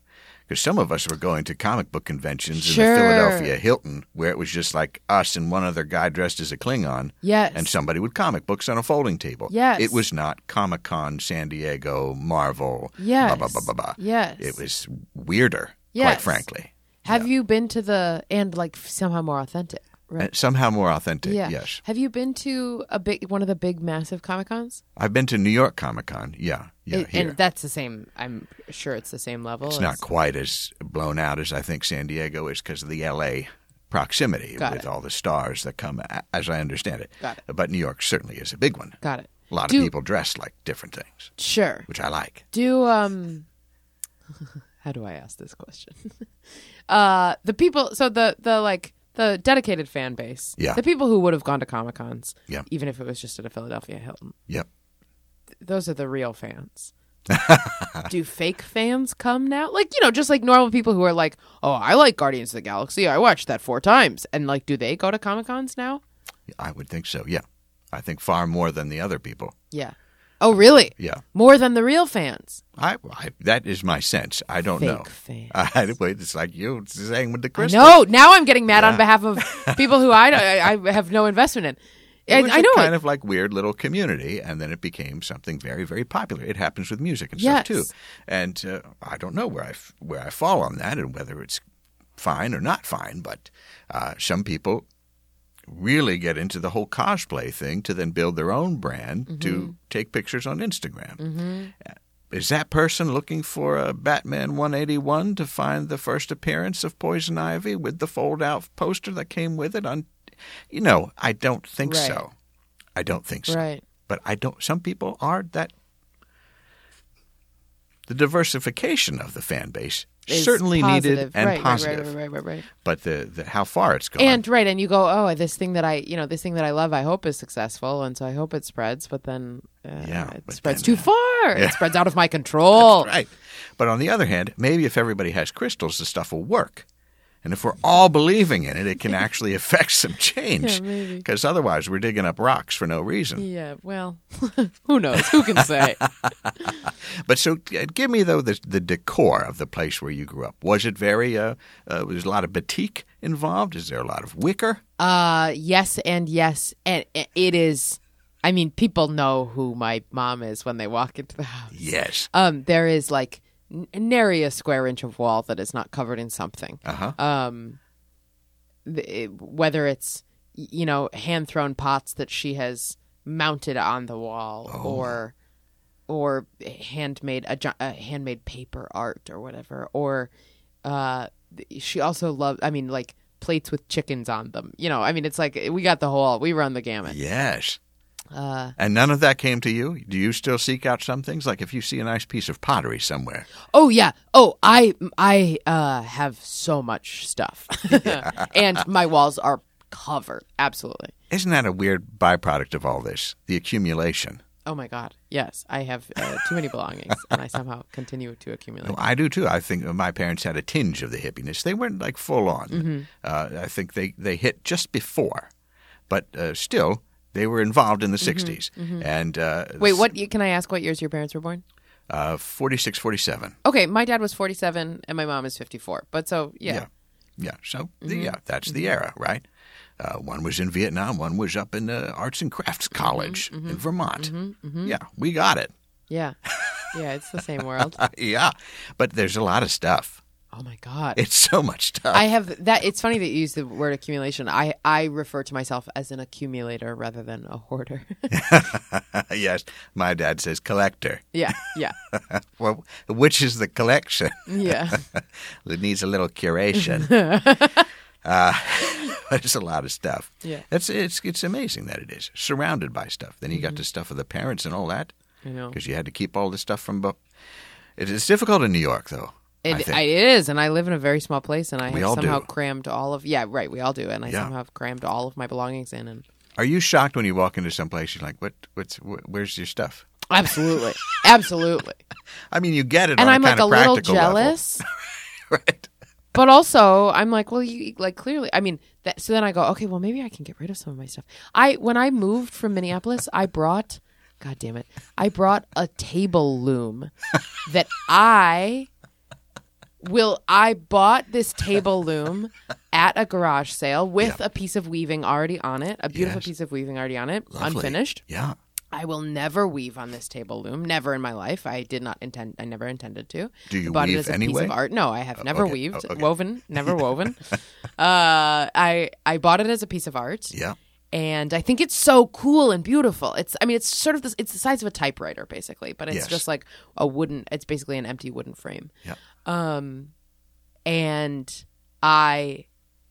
because some of us were going to comic book conventions in the Philadelphia Hilton, where it was just like us and one other guy dressed as a Klingon, Yes. and somebody with comic books on a folding table. Yes. it was not Comic Con, San Diego, Marvel. Yes. blah blah blah blah blah. Yes. it was weirder, yes. quite frankly. Have you been to the and like somehow more authentic? Right. And somehow more authentic. Yeah. Yes, Have you been to a big one of the big massive Comic Cons? I've been to New York Comic Con. Yeah, yeah. It- here. and that's the same. I'm sure it's the same level. It's as- not quite as blown out as I think San Diego is because of the LA proximity Got with it. all the stars that come, as I understand it. Got it. But New York certainly is a big one. Got it. A lot Do- of people dressed like different things, Sure. which I like. Do um. How do I ask this question? uh, the people. So the the like the dedicated fan base. Yeah. The people who would have gone to Comic Cons. Yeah. Even if it was just at a Philadelphia Hilton. Yep. those are the real fans. Do fake fans come now? Like, you know, just like normal people who are like, oh, I like Guardians of the Galaxy. I watched that four times. And like, do they go to Comic Cons now? I would think so. Yeah. I think far more than the other people. Yeah. Oh, really? Yeah. More than the real fans. I, I that is my sense. I don't Fake know. fans. I, wait, it's like you saying with the I crystal. know. Now I'm getting mad on behalf of people who I, I, I have no investment in. It I, was I a know. kind it. of like weird little community, and then it became something very, very popular. It happens with music and Yes. stuff too. And uh, I don't know where I where I fall on that, and whether it's fine or not fine. But uh, some people really get into the whole cosplay thing to then build their own brand Mm-hmm. to take pictures on Instagram. Uh, Is that person looking for a Batman 181 to find the first appearance of Poison Ivy with the fold out poster that came with it on you know, I don't think Right. so. I don't think so. Right. But I don't some people are that the diversification of the fan base certainly positive. needed and right, positive. Right, right, right, right, right. But the, the how far it's gone. And right, and you go, oh, this thing that I, you know, this thing that I love, I hope is successful, and so I hope it spreads. But then, uh, Yeah, it spreads then, too far. yeah. It spreads out of my control. right. But on the other hand, maybe if everybody has crystals, the stuff will work. And if we're all believing in it, it can actually affect some change. Yeah. Because otherwise, we're digging up rocks for no reason. Yeah, well, who knows? Who can say? But so, give me though the the decor of the place where you grew up. Was it very? Uh, uh, was a lot of batik involved? Is there a lot of wicker? Uh, yes, and yes, and it is. I mean, people know who my mom is when they walk into the house. Yes. Um, there is like n- nary a square inch of wall that is not covered in something. Uh huh. Um, the, it- whether it's you know hand thrown pots that she has mounted on the wall, or or handmade a, a handmade paper art or whatever, or uh, she also loved. I mean, like plates with chickens on them. You know, I mean, it's like we got the whole. We run the gamut. Yes. Uh, And none of that came to you? Do you still seek out some things? Like if you see a nice piece of pottery somewhere. Oh yeah. Oh, I I uh, have so much stuff, and my walls are covered. Absolutely. Isn't that a weird byproduct of all this? The accumulation. Oh my God. Yes, I have uh, too many belongings, and I somehow continue to accumulate. I do too. I think my parents had a tinge of the hippiness. They weren't like full on. Mm-hmm. Uh, I think they, they hit just before, but uh, still they were involved in the 60s. And uh, Mm-hmm. Wait, what? Can I ask what years your parents were born? Uh, 46, 47. Okay, my dad was forty-seven, and my mom is fifty-four. But so yeah. Yeah. Yeah. So, Mm-hmm. yeah, that's the era, right? Uh, one was in Vietnam, one was up in the Arts and Crafts College Mm-hmm. in Vermont. Yeah, we got it. Yeah. Yeah, it's the same world. Uh, yeah, but there's a lot of stuff. Oh my god. It's so much stuff. I have that it's funny that you use the word accumulation. I I refer to myself as an accumulator rather than a hoarder. yes, my dad says collector. yeah. Yeah. Well, which is the collection? Yeah. It needs a little curation. uh, but it's a lot of stuff. Yeah. It's it's it's amazing that it is surrounded by stuff. Then you got the stuff of the parents and all that I know. because you had to keep all the stuff from. bo- It is difficult in New York, though. It. I, it is, and I live in a very small place, and I We have somehow do. crammed all of yeah, right. We all do, and I Yeah. somehow have crammed all of my belongings in, and Are you shocked when you walk into some place? You're like, what? What's? Wh- where's your stuff? absolutely, absolutely. I mean, you get it, And on I'm a like kind a of little practical level, jealous, right? but also I'm like, well, you like clearly. I mean, that, so then I go, okay, well, maybe I can get rid of some of my stuff. I when I moved from Minneapolis, I brought, god damn it, I brought a table loom that I will. I bought this table loom at a garage sale with a piece of weaving already on it, a beautiful Yes. piece of weaving already on it, Lovely. unfinished. Yeah. I will never weave on this table loom. Never in my life. I did not intend. I never intended to. Do you I weave it as a anyway? piece of art. No, I have never okay. weaved, Oh, okay. woven, never woven. uh, I I bought it as a piece of art, Yeah. And I think it's so cool and beautiful. It's. I mean, it's sort of this. It's the size of a typewriter, basically, but it's Yes. just like a wooden. It's basically an empty wooden frame. Yeah. Um, and I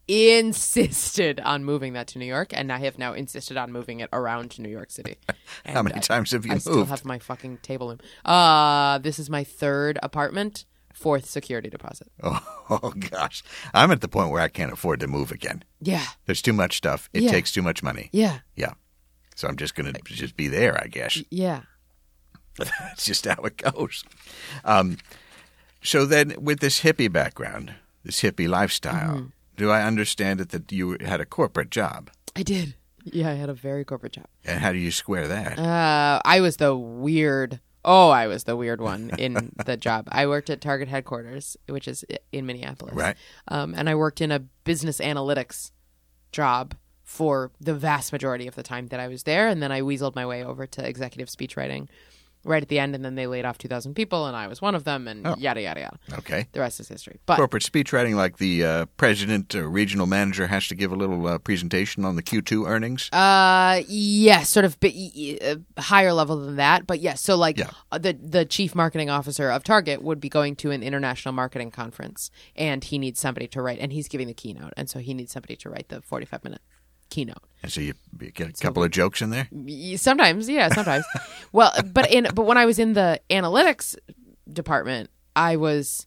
insisted on moving that to New York, and I have now insisted on moving it around to New York City. How And many I- times have you I moved? still have my fucking table loom. Uh, this is my third apartment, fourth security deposit. Oh, gosh, I'm at the point where I can't afford to move again. Yeah, There's too much stuff. It Yeah. takes too much money. yeah, Yeah. So I'm just gonna just be there, I guess. yeah. That's just how it goes. Um, so then, with this hippie background, this hippie lifestyle, Mm-hmm. do I understand it that you had a corporate job? I did. Yeah, I had a very corporate job. And how do you square that? Uh, I was the weird. Oh, I was the weird one in the job. I worked at Target headquarters, which is in Minneapolis. Right. Um, and I worked in a business analytics job for the vast majority of the time that I was there. And then I weaseled my way over to executive speech writing right at the end. And then they laid off 2,000 people, and I was one of them, and Oh. yada, yada, yada. okay. The rest is history. But Corporate speech writing, like the uh, president or regional manager has to give a little uh, presentation on the Q2 earnings. Uh, yes, sort of bi- uh, higher level than that, but yes. So, like, Yeah. uh, the the chief marketing officer of Target would be going to an international marketing conference, and he needs somebody to write, and he's giving the keynote, and so he needs somebody to write the forty five minute keynote. and so you, you get a couple of jokes in there. Sometimes, yeah, sometimes. well, but in but when I was in the analytics department, I was.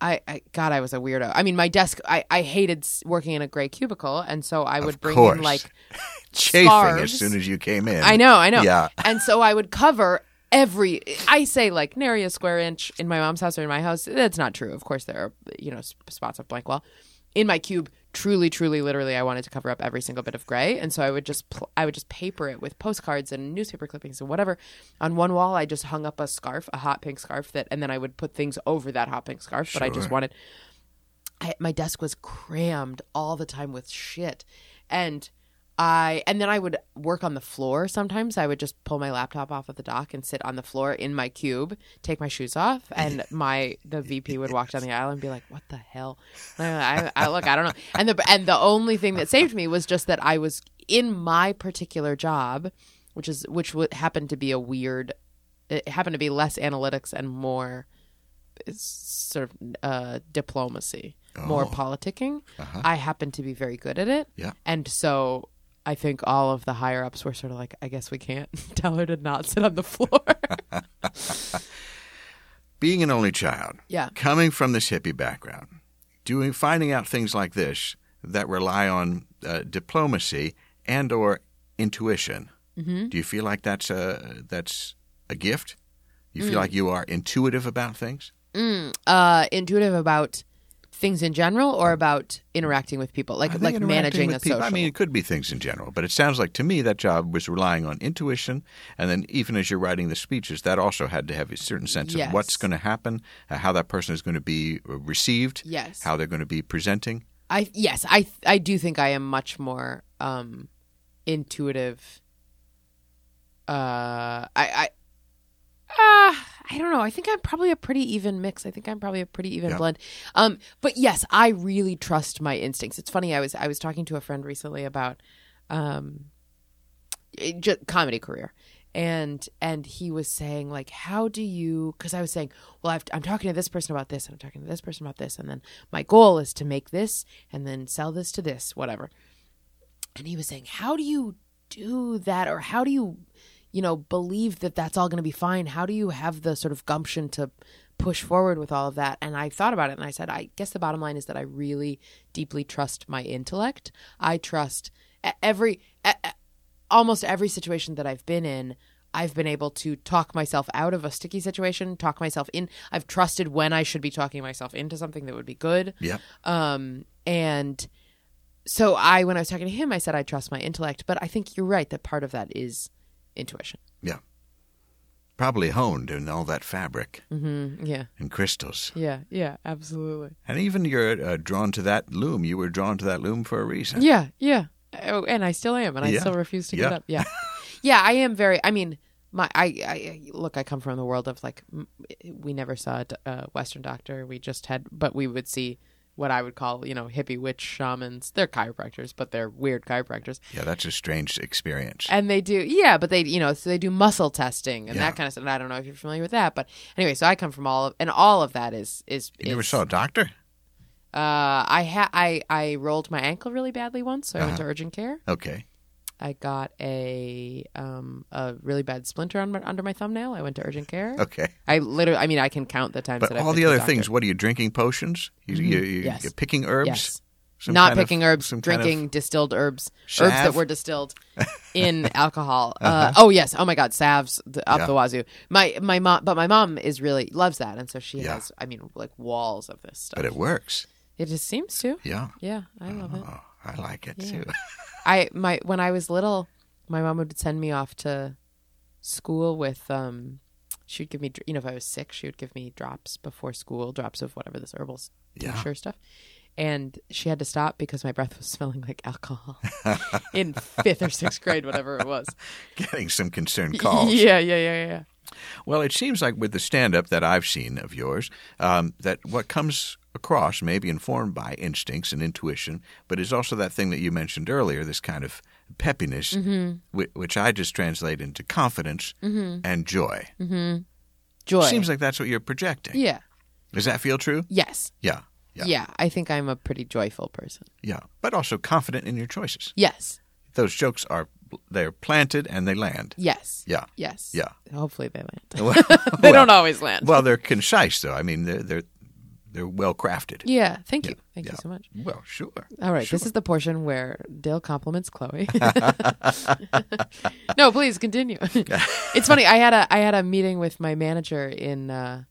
I, I God, I was a weirdo. I mean, my desk. I, I hated working in a gray cubicle, and so I would bring course. in like Chafing Scarves. as soon as you came in. I know, I know. Yeah. And so I would cover every. I say like nary a square inch in my mom's house or in my house. That's not true. Of course, there are you know spots of blank wall, in my cube truly truly literally i wanted to cover up every single bit of gray. And so i would just pl- i would just paper it with postcards and newspaper clippings and whatever. On one wall i just hung up a scarf a hot pink scarf that and then i would put things over that hot pink scarf but i just wanted I, my desk was crammed all the time with shit. And i and then i would work on the floor sometimes i would just pull my laptop off of the dock and sit on the floor in my cube take my shoes off and my the vp would walk down the aisle and be like what the hell I, I, I look i don't know and the and the only thing that saved me was just that i was in my particular job which is which would happen to be a weird it happened to be less analytics and more sort of uh, diplomacy, more politicking. I happen to be very good at it. Yeah. And so I think all of the higher ups were sort of like, I guess we can't tell her to not sit on the floor. Being an only child, Yeah. coming from this hippie background, doing finding out things like this that rely on uh, diplomacy and or intuition. Mm-hmm. Do you feel like that's a that's a gift? You Mm. feel like you are intuitive about things? uh, intuitive about things in general or about interacting with people, like like managing a people- social. I mean, it could be things in general, but it sounds like to me that job was relying on intuition, and then even as you're writing the speeches, that also had to have a certain sense Yes. of what's going to happen, uh, how that person is going to be uh, received, Yes. how they're going to be presenting. I yes, I I do think I am much more um intuitive. Uh, I I uh, I don't know. I think I'm probably a pretty even mix. I think I'm probably a pretty even Yeah. blend. Um, but yes, I really trust my instincts. It's funny. I was I was talking to a friend recently about um, it- ju- comedy career. And and he was saying like, how do you? Because I was saying, well, I've, I'm talking to this person about this, and I'm talking to this person about this, and then my goal is to make this, and then sell this to this, whatever. And he was saying, how do you do that, or how do you, you know, believe that that's all going to be fine? How do you have the sort of gumption to push forward with all of that? And I thought about it, and I said, I guess the bottom line is that I really deeply trust my intellect. I trust every. almost every situation that I've been in, I've been able to talk myself out of a sticky situation, talk myself in. I've trusted when I should be talking myself into something that would be good. Yeah. Um, and so I, when I was talking to him, I said I trust my intellect, but I think you're right that part of that is intuition. Yeah. Probably honed in all that fabric Mm, yeah, and crystals. yeah, yeah, absolutely. And even you're uh, drawn to that loom. You were drawn to that loom for a reason. Yeah, yeah. Oh, and I still am, and I Yeah. still refuse to Yeah. get up. Yeah, yeah. I am very. I mean, my. I, I look. I come from the world of like. We never saw a a Western doctor. We just had, but we would see what I would call, you know, hippie witch shamans. They're chiropractors, but they're weird chiropractors, Yeah, that's a strange experience. and they do. Yeah, but they, you know, so they do muscle testing and Yeah. that kind of stuff. And I don't know if you're familiar with that, but anyway, so I come from all of, and all of that is is. you never is- saw a doctor? Uh, I had I I rolled my ankle really badly once, so I went Uh-huh. to urgent care. Okay. I got a um a really bad splinter on my, under my thumbnail. I went to urgent care. Okay. I literally, I mean, I can count the times But that I've all been the other doctor. things, what are you drinking potions? You, you, you, Yes. you're picking herbs? Yes. Some Not kind of- picking herbs, some kind of- drinking distilled herbs, herbs that were distilled in alcohol. uh oh yes, oh my god, salves the, up Yeah. the wazoo. My my mom, but my mom is really loves that, and so she Yeah. has. I mean, like walls of this stuff. but it works. it just seems to. Yeah. Yeah, I love it. Oh, I like it Yeah. too. I my when I was little, my mom would send me off to school with um she would give me you know if I was sick, she would give me drops before school, drops of whatever this herbal Yeah. tincture stuff. And she had to stop because my breath was smelling like alcohol in fifth or sixth grade, whatever it was. Getting some concerned calls. Yeah, yeah, yeah, yeah. Well, it seems like with the stand up that I've seen of yours, um, that what comes across may be informed by instincts and intuition, but is also that thing that you mentioned earlier, this kind of peppiness, Mm-hmm. whi- which I just translate into confidence and joy. Joy. Seems like that's what you're projecting. yeah. Does that feel true? Yes. Yeah. Yeah. Yeah. I think I'm a pretty joyful person. Yeah. But also confident in your choices. Yes. Those jokes are they're planted and they land. Yes. Yeah. Yes. Yeah. Hopefully they land. Well, they don't always land. well, they're concise though. I mean, they're they're they're well crafted. yeah. Thank you. Thank Yeah. you so much. Well, sure. All right, Sure. this is the portion where Dale compliments Chloe. no, please continue. it's funny. I had a I had a meeting with my manager in uh,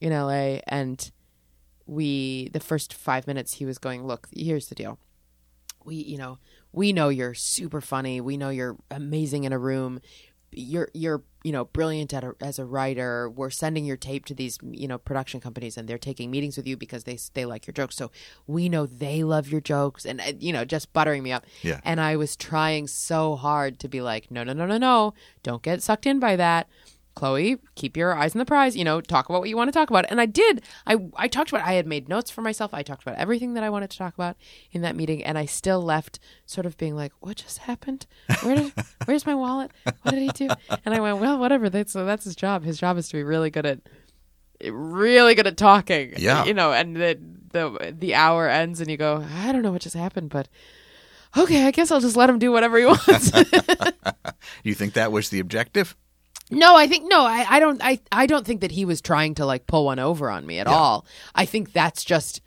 in LA, and we the first five minutes he was going, look, here's the deal. We, you know, we know you're super funny. We know you're amazing in a room. You're you're you know brilliant at a, as a writer. We're sending your tape to these you know production companies, and they're taking meetings with you because they they like your jokes. So we know they love your jokes, and you know just buttering me up. Yeah. And I was trying so hard to be like, no, no, no, no, no, don't get sucked in by that. Chloe, keep your eyes on the prize. You know, talk about what you want to talk about. And I did. I I talked about. I had made notes for myself. I talked about everything that I wanted to talk about in that meeting, and I still left sort of being like, "What just happened? Where did? where's my wallet? What did he do?" And I went, "Well, whatever. That's so that's his job. His job is to be really good at." really good at talking Yeah. you know and the the the hour ends and you go i don't know what just happened but okay i guess i'll just let him do whatever he wants You think that was the objective? No, I think no, I, I don't I, I don't think that he was trying to like pull one over on me at all. I think that's just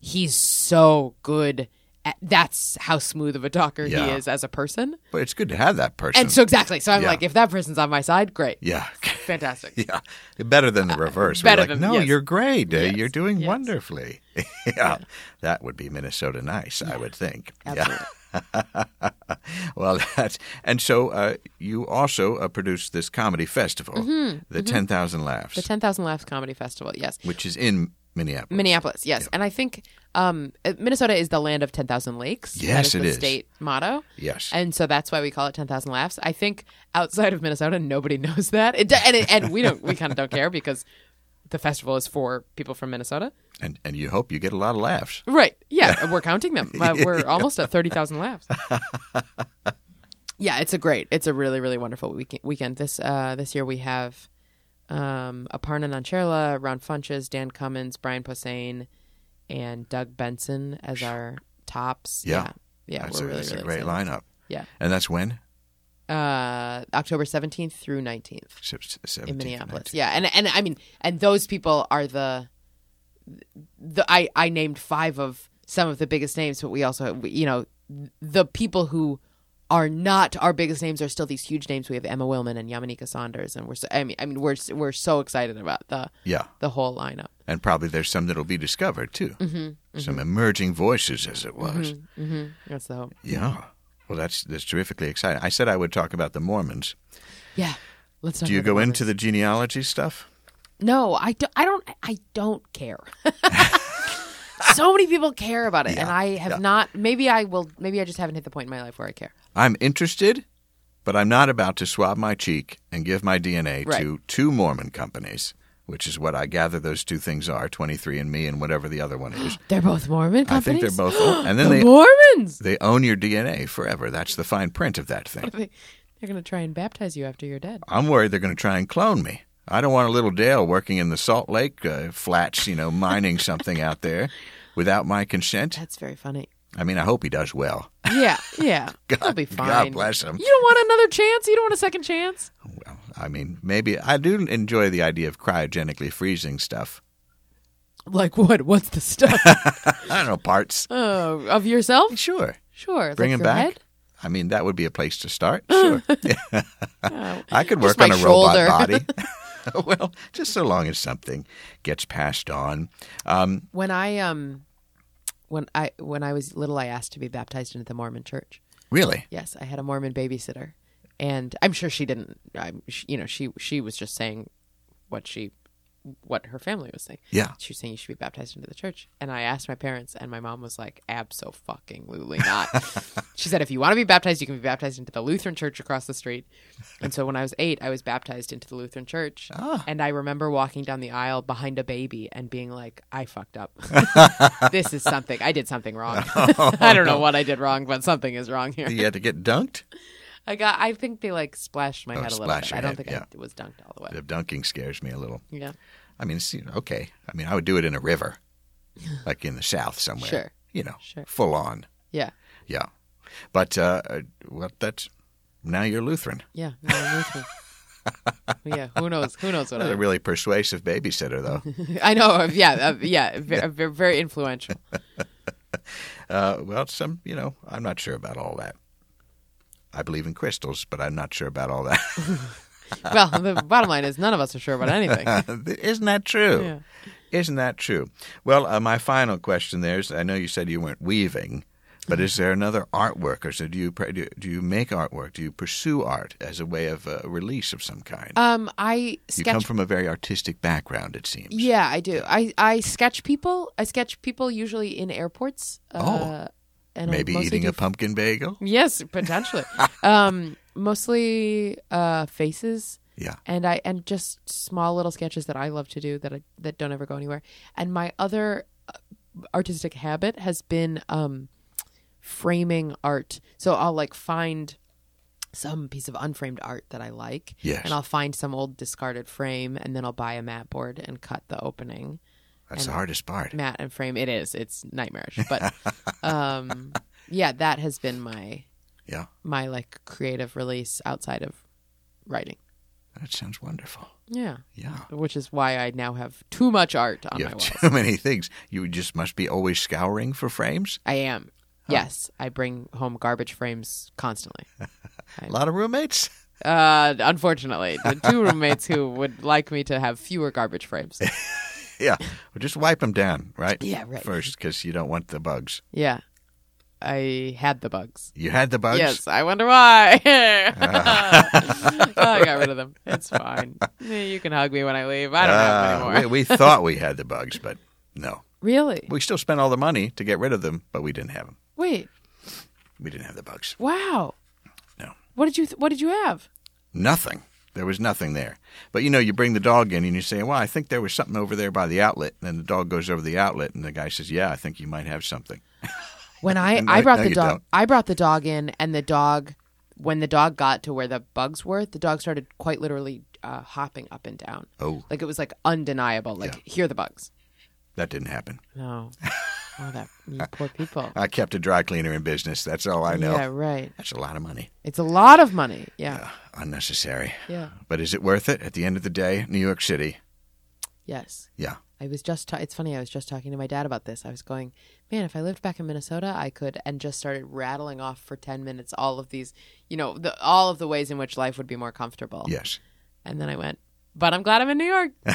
he's so good at, that's how smooth of a talker Yeah. he is as a person. But it's good to have that person. And so exactly. So I'm Yeah. like if that person's on my side, great. yeah. Fantastic. Yeah, better than the reverse. better like, than- no, yes. you're great. Uh, Yes, You're doing yes. wonderfully. yeah, that would be Minnesota nice, I would think. Absolutely. Yeah. well, that's and so uh, you also uh, produced this comedy festival, the Ten Thousand Laughs, Mm-hmm. The 10,000 Laughs Comedy Festival. Yes. which is in Minneapolis. Minneapolis, yes. And I think um, uh, Minnesota is the land of 10,000 lakes. Yes, that is it the is. state motto. Yes. And so that's why we call it 10,000 laughs. I think outside of Minnesota, nobody knows that. It, and, it, and we don't, we kind of don't care because the festival is for people from Minnesota. And and you hope you get a lot of laughs. Right. Yeah. we're counting them. Uh, we're almost at 30,000 laughs. yeah. It's a great, it's a really, really wonderful weekend. weekend. This, uh, this year we have, um, Aparna Nancherla, Ron Funches, Dan Cummins, Brian Posehn, and Doug Benson as our tops. Yeah. Yeah. Yeah. that's we're a, really, that's really a great excited. lineup. Yeah. And that's when Uh, October 17th through 19th. 17th in Minneapolis. 19th. Yeah, and and I mean, and those people are the the I I named five of some of the biggest names, but we also you know the people who are not our biggest names are still these huge names. We have Emma Willmann and Yamaneika Saunders, and we're so, I mean I mean we're we're so excited about the Yeah. the whole lineup. And probably there's some that'll be discovered too. Mm-hmm, mm-hmm. Some emerging voices, as it was. Mm-hmm, mm-hmm. That's the hope. Yeah. Well, that's that's terrifically exciting. I said I would talk about the Mormons. Yeah, let's. Talk Do you go into the genealogy stuff? No, I don't. I don't. I don't care. so many people care about it, and I have yeah. not. Maybe I will. Maybe I just haven't hit the point in my life where I care. I'm interested, but I'm not about to swab my cheek and give my DNA Right. to two Mormon companies, which is what I gather those two things are 23andMe and whatever the other one is. They're both Mormon companies. I think they're both. And then the they Mormons. they own your DNA forever. That's the fine print of that thing. They- They're going to try and baptize you after you're dead. I'm worried they're going to try and clone me. I don't want a little Dale working in the Salt Lake uh, flats, you know, mining something out there without my consent. That's very funny. I mean, I hope he does well. Yeah, yeah. He'll God- be God bless him. You don't want another chance. You don't want a second chance. Well, I mean, maybe I do enjoy the idea of cryogenically freezing stuff. Like what? What's the stuff I don't know parts. oh, of yourself? Sure, Sure. bring like him back. head? I mean, that would be a place to start. Sure, Oh, I could work on a robot body. well, just so long as something gets passed on. Um, when I um, when I when I was little, I asked to be baptized into the Mormon Church. really, Yes, I had a Mormon babysitter, and I'm sure she didn't. I'm, you know, she she was just saying what she what her family was saying. Yeah. she was saying you should be baptized into the church, and I asked my parents, and my mom was like, "Abso fucking lutely not." she said, "If you want to be baptized, you can be baptized into the Lutheran church across the street." And so when I was eight, I was baptized into the Lutheran church, Ah. and I remember walking down the aisle behind a baby and being like, "I fucked up. this is something. I did something wrong. I don't know what I did wrong, but something is wrong here." you had to get dunked. I got. I think they like splashed my Oh, head a little bit. I don't head, think yeah. I was dunked all the way. The dunking scares me a little. Yeah. I mean, it's, you know, okay. I mean, I would do it in a river, like in the south somewhere. Sure. You know, Sure. full on. Yeah. Yeah. But uh, uh, well, that's now you're Lutheran. Yeah. No, I'm with yeah. Who knows? Who knows what That's a really persuasive babysitter, though. I know. uh, Yeah. Uh, yeah. Very, very, very influential. uh, well, some, you know, I'm not sure about all that. I believe in crystals, but I'm not sure about all that. well, the bottom line is none of us are sure about anything. Isn't that true? Yeah. Isn't that true? Well, uh, my final question there is I know you said you weren't weaving, but is there another artwork, or so do you do do you make artwork? Do you pursue art as a way of uh, release of some kind? Um, I you come from a very artistic background, it seems. yeah, I do. I I sketch people. I sketch people usually in airports. Uh, Oh. And Maybe eating a pumpkin bagel. Yes, potentially. um, mostly uh, faces, Yeah. and I and just small little sketches that I love to do that I, that don't ever go anywhere. And my other uh, artistic habit has been um, framing art. So I'll like find some piece of unframed art that I like, Yes. and I'll find some old discarded frame, and then I'll buy a mat board and cut the opening That's the hardest part. mat and frame. It is. It's nightmarish, but um, yeah, that has been my Yeah. my like creative release outside of writing. That sounds wonderful. Yeah. Yeah. Which is why I now have too much art on You my have walls. too many things. You just must be always scouring for frames. I am. Yes, I bring home garbage frames constantly. A lot of roommates. Uh, unfortunately, the two roommates who would like me to have fewer garbage frames. Yeah. Well, just wipe them down, right? Yeah, right. First, because you don't want the bugs. Yeah, I had the bugs. You had the bugs. Yes, I wonder why. I got rid of them. It's fine. You can hug me when I leave. I don't have Uh, them anymore. we, we thought we had the bugs, but no. really? We still spent all the money to get rid of them, but we didn't have them. Wait. We didn't have the bugs. Wow. No. What did you th- What did you have? Nothing. There was nothing there. But you know, you bring the dog in and you say, Well, I think there was something over there by the outlet. And then the dog goes over the outlet and the guy says, Yeah, I think you might have something. When I No, I brought no, the dog don't. I brought the dog in and the dog when the dog got to where the bugs were, the dog started quite literally uh, hopping up and down. Oh, Like it was like undeniable. Like here are the bugs. that didn't happen. No. Oh, that you poor people. I kept a dry cleaner in business. That's all I know. Yeah, right. That's a lot of money. It's a lot of money. Yeah. Unnecessary. Yeah. But is it worth it at the end of the day? New York City. Yes. Yeah. I was just. Ta- it's funny. I was just talking to my dad about this. I was going, man, if I lived back in Minnesota, I could, and just started rattling off for ten minutes all of these, you know, the, all of the ways in which life would be more comfortable. Yes. And then I went, but I'm glad I'm in New York.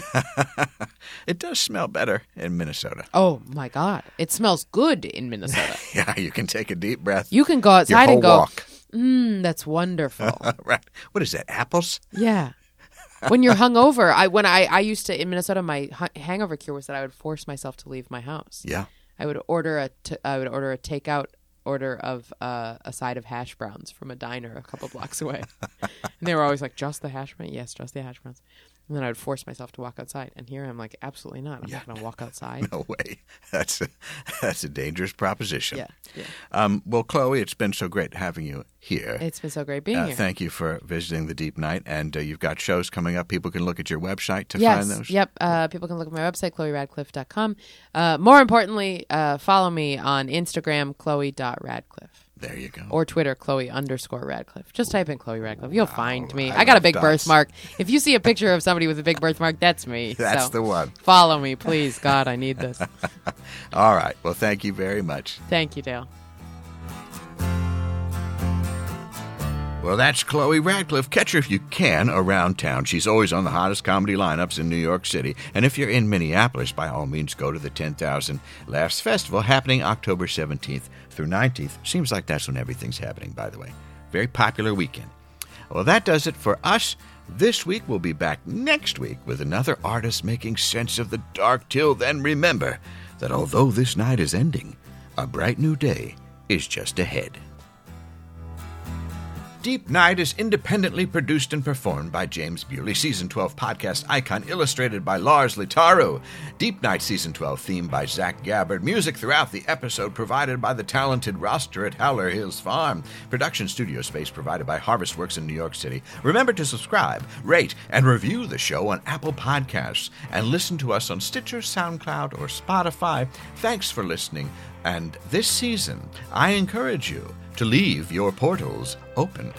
It does smell better in Minnesota. oh my God, it smells good in Minnesota. Yeah, you can take a deep breath. You can go outside and go, walk. mm, that's wonderful. right. What is that? Apples? yeah. When you're hungover, I when I I used to in Minnesota, my hangover cure was that I would force myself to leave my house. Yeah. I would order a t- I would order a takeout order of uh, a side of hash browns from a diner a couple blocks away, and they were always like, "Just the hash browns? Yes, just the hash browns." And then I would force myself to walk outside, and here I'm like, "Absolutely not! I'm not going to walk outside." No way. That's a, that's a dangerous proposition. Yeah, yeah. Um, well, Chloe, it's been so great having you here. It's been so great being Uh, here. thank you for visiting the Deep Night, and uh, you've got shows coming up. People can look at your website to yes. find those. Yep. Uh, people can look at my website, chloeradcliffe.com. Uh, more importantly, uh, follow me on Instagram, chloe.radcliffe. There you go. Or Twitter, Chloe underscore Radcliffe. Just type in Chloe Radcliffe. You'll find me. I, got a big dots. birthmark. If you see a picture of somebody with a big birthmark, that's me. That's So the one. Follow me, please. God, I need this. All right. Well, thank you very much. Thank you, Dale. Well, that's Chloe Radcliffe. Catch her if you can around town. She's always on the hottest comedy lineups in New York City. And if you're in Minneapolis, by all means, go to the 10,000 Laughs Festival happening October 17th through 19th. Seems like that's when everything's happening, by the way. Very popular weekend. Well, that does it for us. This week, we'll be back next week with another artist making sense of the dark. Till then, remember that although this night is ending, a bright new day is just ahead. Deep Night is independently produced and performed by James Bewley, Season 12 podcast icon illustrated by Lars Litaru. Deep Night Season 12 theme by Zach Gabbard. Music throughout the episode provided by the talented roster at Howler Hills Farm. Production studio space provided by Harvestworks in New York City. Remember to subscribe, rate, and review the show on Apple Podcasts and listen to us on Stitcher, SoundCloud, or Spotify. Thanks for listening. And this season, I encourage you to leave your portals open.